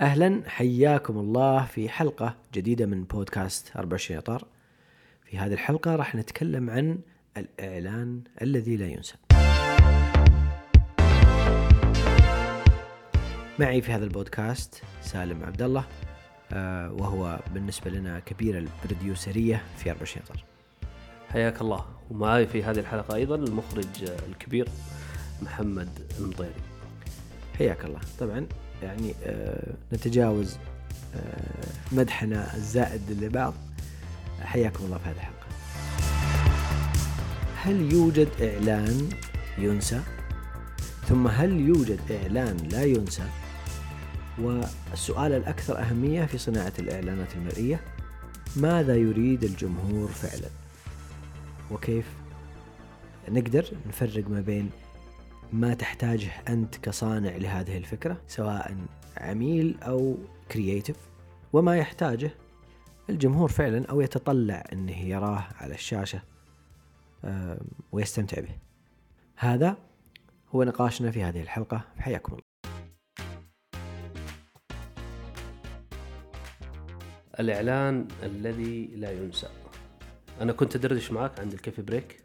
أهلا حياكم الله في حلقة جديدة من بودكاست 24 اطار. في هذه الحلقة راح نتكلم عن الإعلان الذي لا ينسى. معي في هذا البودكاست سالم عبد الله آه، وهو بالنسبة لنا كبير البروديوسرية في 24 اطار. حياك الله ومعي في هذه الحلقة أيضا المخرج الكبير محمد المطيري حياك الله طبعا يعني آه، نتجاوز آه، مدحنا الزائد لبعض. حياكم الله في هذه الحلقة. هل يوجد إعلان ينسى؟ ثم هل يوجد إعلان لا ينسى؟ والسؤال الأكثر أهمية في صناعة الإعلانات المرئية ماذا يريد الجمهور فعلا؟ وكيف نقدر نفرق ما بين ما تحتاجه أنت كصانع لهذه الفكرة سواء عميل أو كرييتيف وما يحتاجه الجمهور فعلا أو يتطلع أنه يراه على الشاشة ويستمتع به. هذا هو نقاشنا في هذه الحلقة. حياكم الله. الإعلان الذي لا ينسى. أنا كنت أدردش معك عند الكيفي بريك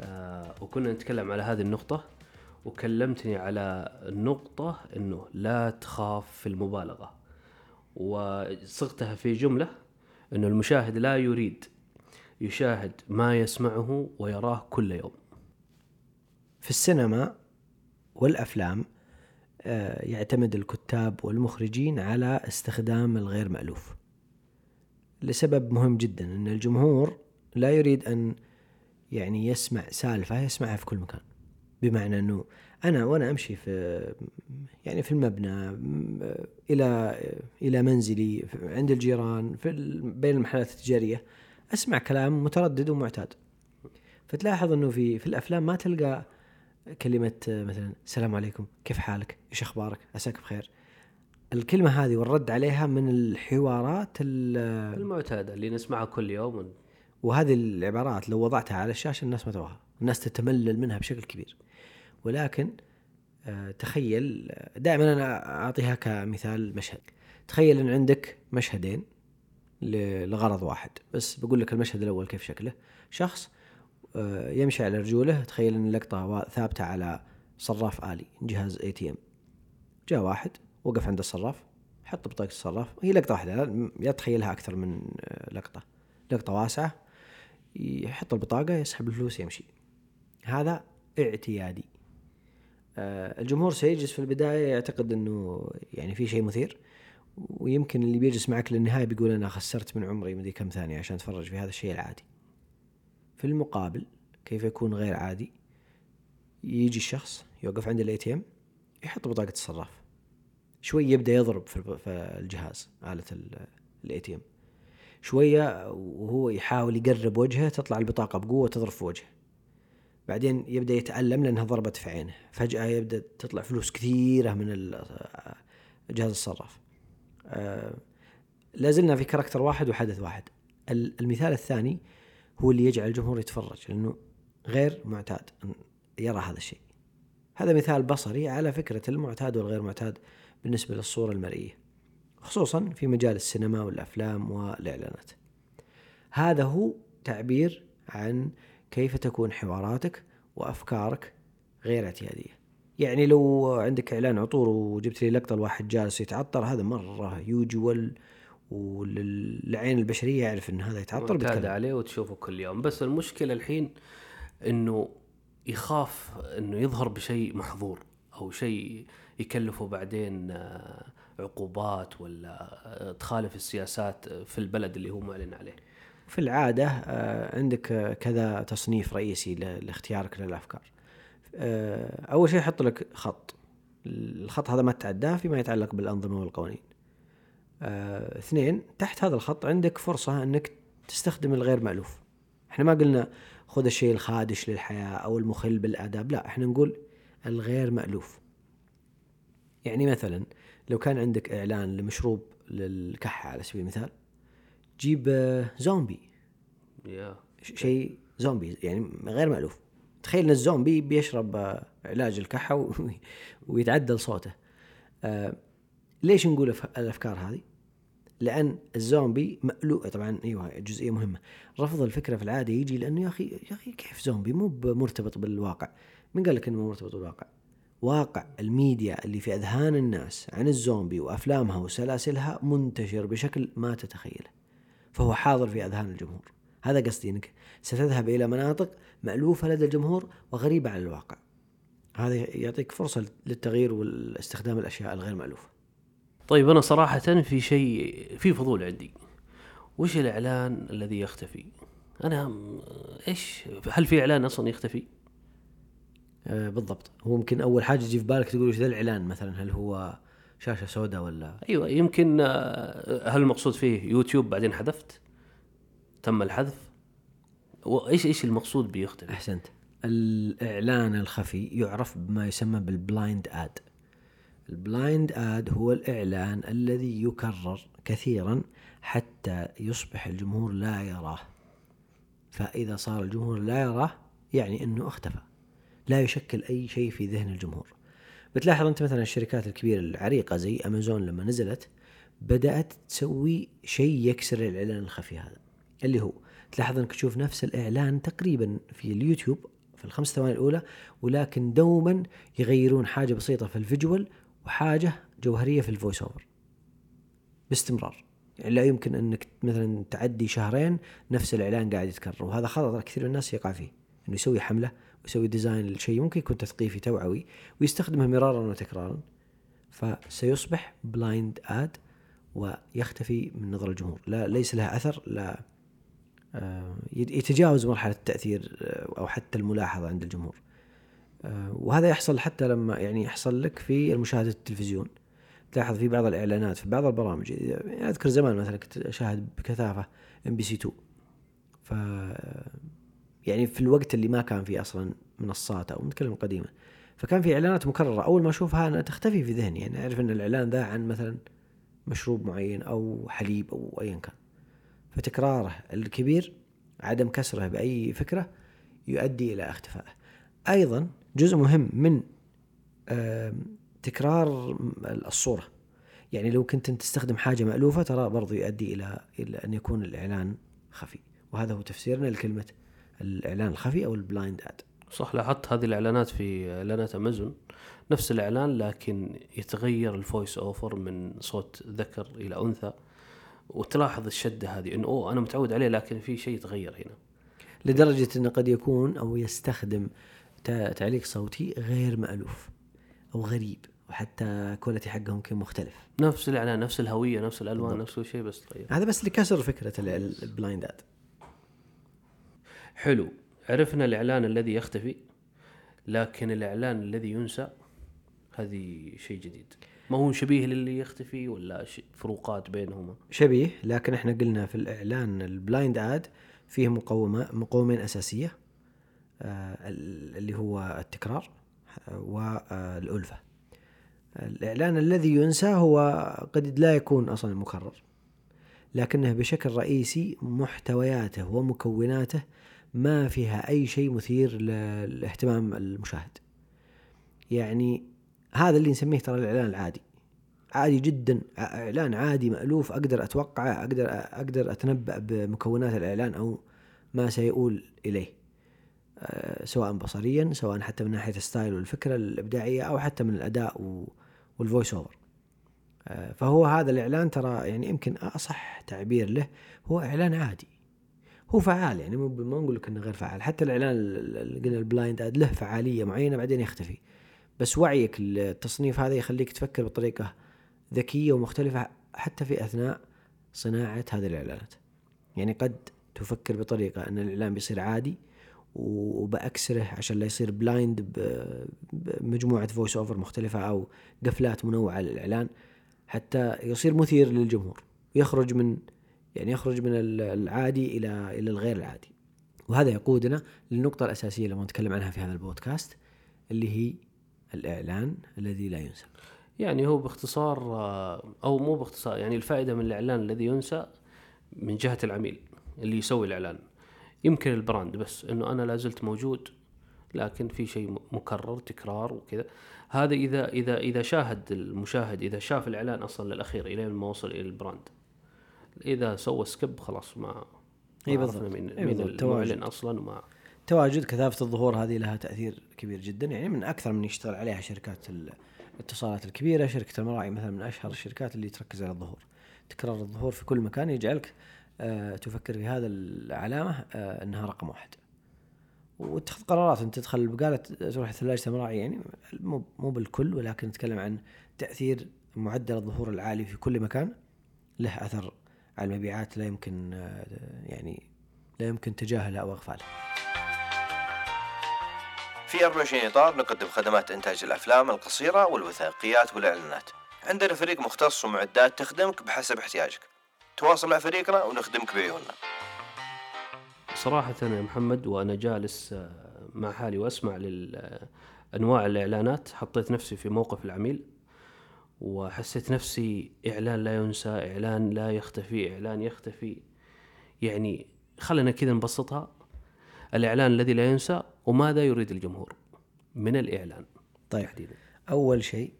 آه وكنا نتكلم على هذه النقطة. وكلمتني على النقطة أنه لا تخاف في المبالغة. وصغتها في جملة أنه المشاهد لا يريد يشاهد ما يسمعه ويراه كل يوم. في السينما والأفلام آه، يعتمد الكتاب والمخرجين على استخدام الغير مألوف. لسبب مهم جدا إن الجمهور لا يريد أن يعني يسمع سالفة يسمعها في كل مكان. بمعنى أنه أنا وأنا أمشي في يعني في المبنى إلى إلى منزلي عند الجيران في بين المحلات التجارية أسمع كلام متردد ومعتاد. فتلاحظ أنه في في الأفلام ما تلقى كلمة آه، مثلا السلام عليكم كيف حالك؟ إيش أخبارك؟ عساك بخير. الكلمة هذه والرد عليها من الحوارات ال- المعتادة اللي نسمعها كل يوم وهذه العبارات لو وضعتها على الشاشة الناس ما تبغاها. الناس تتملل منها بشكل كبير. ولكن آه، تخيل دائما أنا أعطيها كمثال مشهد. تخيل أن عندك مشهدين لغرض واحد. بس بقول لك المشهد الأول كيف شكله. شخص آه، يمشي على رجوله. تخيل أن اللقطة وا- ثابتة على صراف آلي جهاز ATM جاء واحد وقف عند الصراف حط بطاقة الصراف. هي لقطة واحدة لا- لا تخيلها أكثر من آه، لقطة. لقطة واسعة يحط البطاقة يسحب الفلوس يمشي. هذا اعتيادي. الجمهور سيجلس في البداية يعتقد إنه يعني في شيء مثير. ويمكن اللي بيجلس معك للنهاية بيقول أنا خسرت من عمري مدري كم ثانية عشان أتفرج في هذا الشيء العادي. في المقابل كيف يكون غير عادي؟ يجي الشخص يوقف عند ال ATM يحط بطاقة الصراف. شوي يبدأ يضرب في الجهاز آلة ال ATM شوية وهو يحاول يقرب وجهه تطلع البطاقة بقوة تضرب في وجهه. بعدين يبدأ يتألم لأنها ضربت في عينه. فجأة يبدأ تطلع فلوس كثيرة من جهاز الصراف. آه، لازلنا في كاركتر واحد وحدث واحد. ال- المثال الثاني هو اللي يجعل الجمهور يتفرج لأنه غير معتاد يرى هذا الشيء. هذا مثال بصري على فكرة المعتاد والغير معتاد بالنسبة للصورة المرئية خصوصا في مجال السينما والأفلام والإعلانات. هذا هو تعبير عن كيف تكون حواراتك وأفكارك غير اعتيادية. يعني لو عندك إعلان عطور وجبت لي لقطة لواحد جالس يتعطر هذا مرة يوجوال وللعين البشرية يعرف إن هذا يتعطر بيتكلم. عليه وتشوفه كل يوم بس المشكلة الحين إنه يخاف إنه يظهر بشيء محظور أو شيء يكلفه بعدين آه، عقوبات ولا آه، تخالف السياسات في البلد اللي هو معلن عليه في العادة آه، عندك آه، كذا تصنيف رئيسي لاختيارك للأفكار. آه، أول شيء يحط لك خط. الخط هذا ما تتعداه فيما يتعلق بالأنظمة والقوانين. اثنين تحت هذا الخط عندك فرصة أنك تستخدم الغير مألوف. إحنا ما قلنا خذ الشيء الخادش للحياة أو المخل بالآداب لا إحنا نقول الغير مألوف. يعني مثلا لو كان عندك إعلان لمشروب للكحة على سبيل المثال جيب آه، زومبي. شيء زومبي يعني غير مألوف. تخيل إن الزومبي بيشرب آه، علاج الكحة و- ويتعدل صوته. آه، ليش نقول الأفكار هذه؟ لأن الزومبي مألوف طبعا أيوه جزئية مهمة. رفض الفكرة في العادة يجي لأنه يا أخي يا أخي كيف زومبي؟ مو مرتبط بالواقع. من قال لك إنه مرتبط بالواقع؟ واقع الميديا اللي في أذهان الناس عن الزومبي وأفلامها وسلاسلها منتشر بشكل ما تتخيله. فهو حاضر في أذهان الجمهور. هذا قصدي إنك ستذهب إلى مناطق مألوفة لدى الجمهور وغريبة عن الواقع. هذا يعطيك فرصة للتغيير والاستخدام الأشياء الغير مألوفة. طيب أنا صراحة في شيء في فضول عندي. وش الإعلان الذي يختفي؟ أنا م- إيش؟ هل في إعلان أصلا يختفي؟ آه بالضبط. هو ممكن أول حاجة تجي في بالك تقول وش ذا الإعلان مثلا؟ هل هو شاشة سوداء ولا؟ أيوه يمكن آه، هل المقصود فيه يوتيوب بعدين حذفت؟ تم الحذف؟ وايش إيش المقصود بيختفي أحسنت. الإعلان الخفي يعرف بما يسمى بال blind ad. ال blind ad هو الإعلان الذي يكرر كثيرا حتى يصبح الجمهور لا يراه. فإذا صار الجمهور لا يراه يعني إنه اختفى. لا يشكل أي شيء في ذهن الجمهور. بتلاحظ أنت مثلا الشركات الكبيرة العريقة زي أمازون لما نزلت بدأت تسوي شيء يكسر الإعلان الخفي هذا اللي هو تلاحظ أنك تشوف نفس الإعلان تقريبا في اليوتيوب في الخمس ثواني الأولى ولكن دوما يغيرون حاجة بسيطة في ال visual وحاجة جوهرية في ال voice over باستمرار. يعني لا يمكن أنك مثلا تعدي شهرين نفس الإعلان قاعد يتكرر وهذا خطا كثير من الناس يقع فيه. إنه يسوي حملة ويسوي design لشيء ممكن يكون تثقيفي توعوي ويستخدمه مرارا وتكرارا. فسيصبح blind ad ويختفي من نظر الجمهور. لا ليس لها أثر لا آه، يتجاوز مرحلة التأثير آه، أو حتى الملاحظة عند الجمهور. آه، وهذا يحصل حتى لما يعني يحصل لك في مشاهده التلفزيون. تلاحظ في بعض الإعلانات في بعض البرامج. يعني أذكر زمان مثلا كنت أشاهد بكثافة إم بي سي 2 ف يعني في الوقت اللي ما كان فيه أصلا منصات أو نتكلم قديما فكان في إعلانات مكررة. أول ما أشوفها أنا تختفي في ذهني. يعني أعرف إن الإعلان ذا عن مثلا مشروب معين أو حليب أو ايا كان. فتكراره الكبير عدم كسره بأي فكرة يؤدي إلى اختفائه. أيضا جزء مهم من تكرار الصورة. يعني لو كنت أنت تستخدم حاجة مألوفة ترى برضو يؤدي إلى إلى أن يكون الإعلان خفي. وهذا هو تفسيرنا لكلمة الإعلان الخفي أو ال blind ad. صح لاحظت هذه الإعلانات في إعلانات امازون نفس الإعلان لكن يتغير ال voice over من صوت ذكر إلى أنثى. وتلاحظ الشدة هذه إنه أوه أنا متعود عليه لكن في شيء يتغير هنا. لدرجة إنه قد يكون أو يستخدم تعليق صوتي غير مألوف أو غريب وحتى quality حقه ممكن مختلف. نفس الإعلان نفس الهوية نفس الألوان نفس كل شيء بس تغير. هذا بس لكسر فكرة ال- ال- ال blind ad. حلو. عرفنا الإعلان الذي يختفي لكن الإعلان الذي ينسى هذه شيء جديد. ما هو شبيه للي يختفي ولا فروقات بينهما؟ شبيه لكن إحنا قلنا في الإعلان ال blind ad فيه مقومه مقومين أساسية آه، ال- اللي هو التكرار آه، والألفة. الإعلان الذي ينسى هو قد لا يكون أصلا مكرر لكنه بشكل رئيسي محتوياته ومكوناته ما فيها أي شيء مثير ل- لاهتمام المشاهد. يعني هذا اللي نسميه ترى الإعلان العادي. عادي جدا. إعلان عادي مألوف أقدر أتوقعه أقدر أقدر أتنبأ بمكونات الإعلان أو ما سيؤول إليه. آه، سواء بصريا سواء حتى من ناحية الستايل والفكرة الإبداعية أو حتى من الأداء و- وال voice over آه، فهو هذا الإعلان ترى يعني يمكن أصح تعبير له هو إعلان عادي. هو فعال يعني مو ما نقول لك إنه غير فعال حتى الإعلان قلنا ال blind ad له فعالية معينة بعدين يختفي. بس وعيك للتصنيف هذا يخليك تفكر بطريقة ذكية ومختلفة حتى في أثناء صناعة هذه الإعلانات. يعني قد تفكر بطريقة إن الإعلان بيصير عادي وبأكسره عشان لا يصير blind بمجموعة voice over مختلفة أو قفلات منوعة للإعلان حتى يصير مثير للجمهور. يخرج من يعني يخرج من ال- العادي إلى إلى الغير العادي. وهذا يقودنا للنقطة الأساسية اللي نتكلم عنها في هذا البودكاست اللي هي الإعلان الذي لا ينسى. يعني هو باختصار آه، أو مو باختصار يعني الفائدة من الإعلان الذي ينسى من جهة العميل اللي يسوي الإعلان. يمكن ال brand بس إنه أنا لا زلت موجود لكن في شيء مكرر تكرار وكذا. هذا اذا اذا إذا شاهد المشاهد إذا شاف الإعلان أصلا للأخير إلى ما وصل إلى ال brand. إذا سوى skip خلاص ما عرفنا بالضبط. مين إي مين بالضبط. المعلن تواجد. أصلا وما تواجد كثافة الظهور هذه لها تأثير كبير جدا يعني من أكثر من يشتغل عليها شركات الاتصالات الكبيرة شركة المراعي مثلا من أشهر الشركات اللي تركز على الظهور تكرار الظهور في كل مكان يجعلك آه تفكر في هذا العلامة آه أنها رقم واحد واتخذ قرارات أنت تدخل البقالة تروح ثلاجة المراعي يعني مو مو بالكل ولكن نتكلم عن تأثير معدل الظهور العالي في كل مكان له أثر على المبيعات لا يمكن آه يعني لا يمكن تجاهله أو إغفاله في 24 إطار نقدم خدمات إنتاج الأفلام القصيرة والوثائقيات والإعلانات. عندنا فريق مختص ومعدات تخدمك بحسب احتياجك. تواصل مع فريقنا ونخدمك بعيوننا. صراحة يا محمد وأنا جالس آه، مع حالي وأسمع لأنواع الإعلانات حطيت نفسي في موقف العميل. وحسيت نفسي إعلان لا ينسى إعلان لا يختفي إعلان يختفي. يعني خلنا كذا نبسطها. الإعلان الذي لا ينسى وماذا يريد الجمهور؟ من الإعلان طيب. تحديدا. أول شيء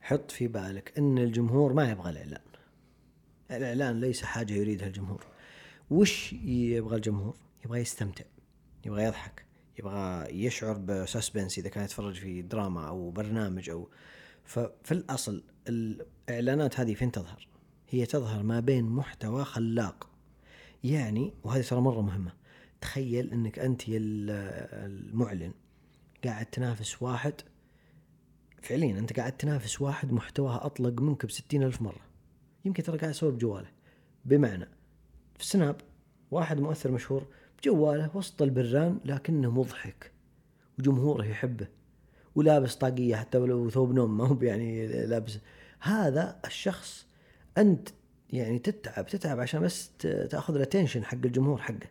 حط في بالك أن الجمهور ما يبغى الإعلان. الإعلان ليس حاجة يريدها الجمهور. وش يبغى الجمهور؟ يبغى يستمتع يبغى يضحك يبغى يشعر بسسبنس إذا كان يتفرج في دراما أو برنامج أو ففي الأصل الإعلانات هذه فين تظهر؟ هي تظهر ما بين محتوى خلاق. يعني وهذه ترى مرة مهمة تخيل أنك أنت المعلن قاعد تنافس واحد. فعليا أنت قاعد تنافس واحد محتواها أطلق منك بستين ألف مرة. يمكن ترى قاعد يصور بجواله. بمعنى في سناب واحد مؤثر مشهور بجواله وسط البران لكنه مضحك وجمهوره يحبه. ولابس طاقية حتى ولو ثوب نوم ما هو يعني لابس. هذا الشخص أنت يعني تتعب تتعب عشان بس تأخذ ال attention حق الجمهور حقه.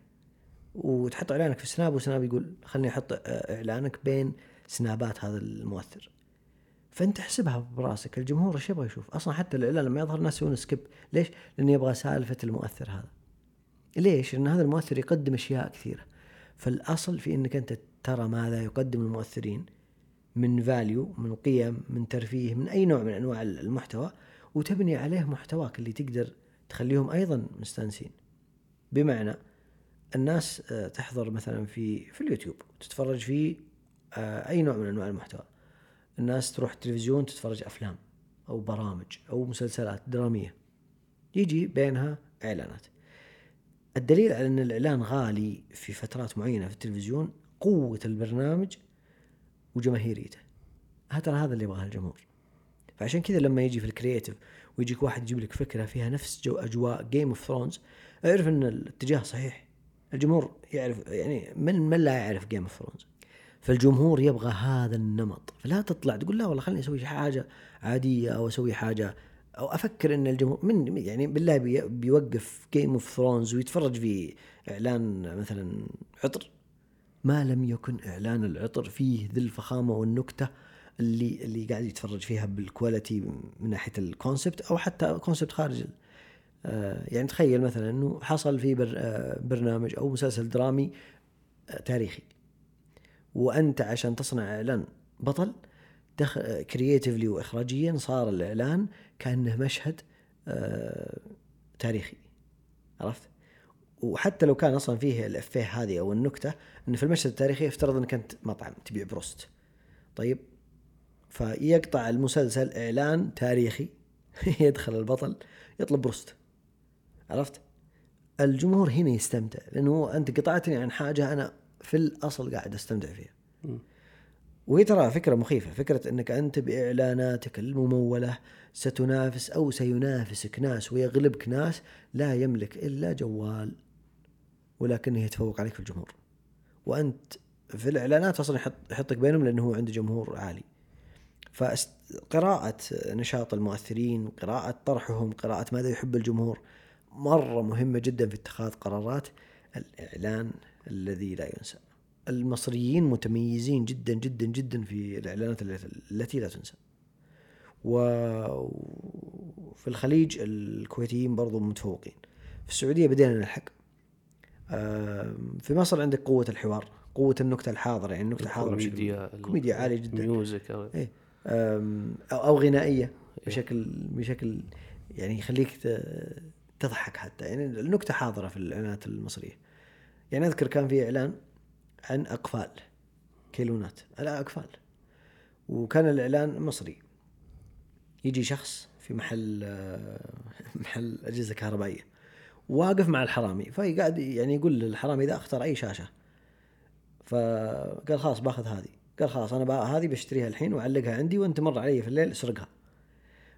وتحط إعلانك في سناب وسناب يقول خليني أحط إعلانك بين سنابات هذا المؤثر. فأنت احسبها براسك الجمهور إيش يبغى يشوف؟ أصلا حتى الاعلان لما يظهر الناس يسوون skip ليش؟ لأنه يبغى سالفة المؤثر هذا. ليش؟ لأن هذا المؤثر يقدم أشياء كثيرة. فالأصل في إنك أنت ترى ماذا يقدم المؤثرين. من فاليو من قيم من ترفيه من أي نوع من أنواع المحتوى وتبني عليه محتواك اللي تقدر تخليهم أيضا مستانسين. بمعنى الناس آه، تحضر مثلا في في اليوتيوب تتفرج في آه، أي نوع من أنواع المحتوى. الناس تروح التلفزيون تتفرج أفلام أو برامج أو مسلسلات درامية. يجي بينها إعلانات. الدليل على إن الإعلان غالي في فترات معينة في التلفزيون قوة البرنامج وجماهيريته. هذا هذا اللي يبغاه الجمهور. فعشان كذا لما يجي في ال creative ويجيك واحد يجيب لك فكرة فيها نفس جو أجواء Game of Thrones أعرف إن الاتجاه صحيح. الجمهور يعرف يعني من من لا يعرف Game of Thrones فالجمهور يبغى هذا النمط. فلا تطلع تقول لا والله خليني أسوي حاجة عادية أو أسوي حاجة أو أفكر إن الجمهور من يعني بالله بي بيوقف Game of Thrones ويتفرج في إعلان مثلا عطر. ما لم يكن إعلان العطر فيه ذي الفخامة والنكتة اللي اللي قاعد يتفرج فيها بال quality من ناحية ال concept أو حتى concept خارج. آه، يعني تخيل مثلا إنه حصل في آه، برنامج أو مسلسل درامي آه، تاريخي. وأنت عشان تصنع إعلان بطل creatively واخراجيا صار الإعلان كأنه مشهد تاريخي. عرفت؟ وحتى لو كان أصلا فيه الإفيه هذه أو النكتة انه في المشهد التاريخي افترض انك انت مطعم تبيع بروست طيب فيقطع المسلسل إعلان تاريخي يدخل البطل يطلب بروست عرفت؟ الجمهور هنا يستمتع لأنه أنت قطعتني عن حاجة أنا في الأصل قاعد أستمتع فيها. وهي ترى فكرة مخيفة، فكرة إنك أنت بإعلاناتك الممولة ستنافس أو سينافسك ناس ويغلبك ناس لا يملك إلا جوال ولكنه يتفوق عليك في الجمهور. وأنت في الإعلانات أصلا يحط يحطك بينهم لأنه هو عنده جمهور عالي. فقراءة نشاط المؤثرين قراءة طرحهم قراءة ماذا يحب الجمهور مرة مهمة جدا في اتخاذ قرارات الإعلان الذي لا ينسى المصريين متميزين جدا جدا جدا في الإعلانات التي- لا تنسى وفي الخليج الكويتيين برضو متفوقين في السعودية بدينا نلحق في مصر عندك قوة الحوار قوة النكتة الحاضرة يعني النكتة الحاضرة بشكل- كوميديا كوميديا عالية جدا. music أو- إيه. أو أو غنائية بشكل بشكل يعني يخليك تضحك حتى. يعني النكتة حاضرة في الإعلانات المصرية. يعني أذكر كان في إعلان عن أقفال كيلونات لا أقفال. وكان الإعلان مصري. يجي شخص في محل آه، محل أجهزة كهربائية. واقف مع الحرامي. فقاعد يعني يقول للحرامي ذا اختار أي شاشة. فقال خلاص باخذ هذه. قال خلاص أنا هذه بشتريها الحين وأعلقها عندي وأنت مر علي في الليل اسرقها.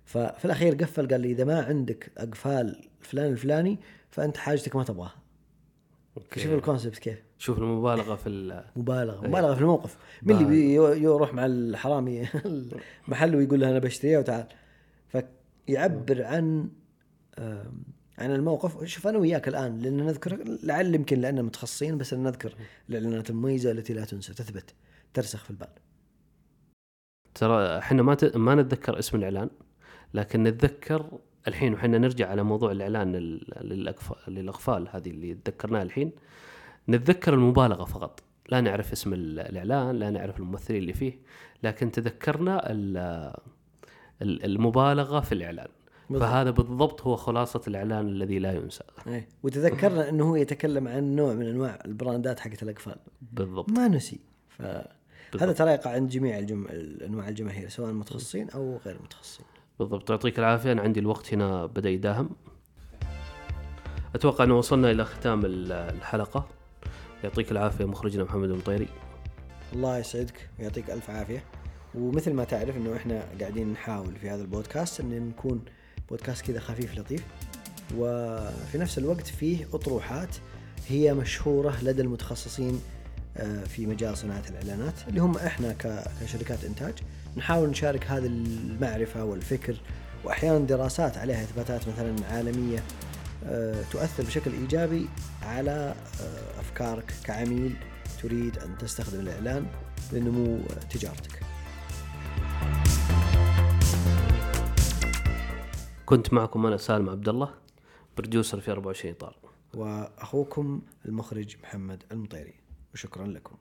ففي الأخير قفل قال لي إذا ما عندك أقفال فلان الفلاني فأنت حاجتك ما تبغاها. okay. شوف ال concept كيف. شوف المبالغة في ال- مبالغة. مبالغة في الموقف. مين اللي بي- يروح مع الحرامي المحل ويقول له أنا بشتريها وتعال. فيعبر عن عن الموقف. شوف أنا وياك الآن لأن نذكر لعل يمكن لأن متخصصين بس نذكر الاعلانات المميزه التي لا تنسى. تثبت ترسخ في البال. ترى إحنا ما ت... ما نتذكر اسم الإعلان لكن نتذكر الحين وحنا نرجع على موضوع الإعلان لل... للأقف... للاغفال هذه اللي تذكرناها الحين. نتذكر المبالغة فقط. لا نعرف اسم ال- الإعلان لا نعرف الممثلين اللي فيه لكن تذكرنا ال... ال- المبالغة في الإعلان. بالضبط. فهذا بالضبط هو خلاصة الإعلان الذي لا ينسى. إيه. وتذكرنا إنه هو يتكلم عن نوع من أنواع البراندات حقت الأقفال. بالضبط. ما نسي. فهذا بالضبط. ترى يقع عند جميع الجم... انواع الجماهير سواء متخصصين أو غير متخصصين. بالضبط. يعطيك العافية. أنا عندي الوقت هنا بدأ يداهم. أتوقع أنه وصلنا إلى ختام ال- الحلقة. يعطيك العافية مخرجنا محمد المطيري. الله يسعدك. ويعطيك ألف عافية. ومثل ما تعرف إنه إحنا قاعدين نحاول في هذا البودكاست إن نكون بودكاست كذا خفيف لطيف وفي نفس الوقت فيه أطروحات هي مشهورة لدى المتخصصين آه، في مجال صناعة الإعلانات اللي هم إحنا ك- كشركات إنتاج نحاول نشارك هذه المعرفة والفكر وأحيانا دراسات عليها إثباتات مثلا عالمية آه، تؤثر بشكل إيجابي على آه، أفكارك كعميل تريد أن تستخدم الإعلان لنمو تجارتك. كنت معكم أنا سالم عبد الله بروديوسر في 24 إطار وأخوكم المخرج محمد المطيري وشكرا لكم.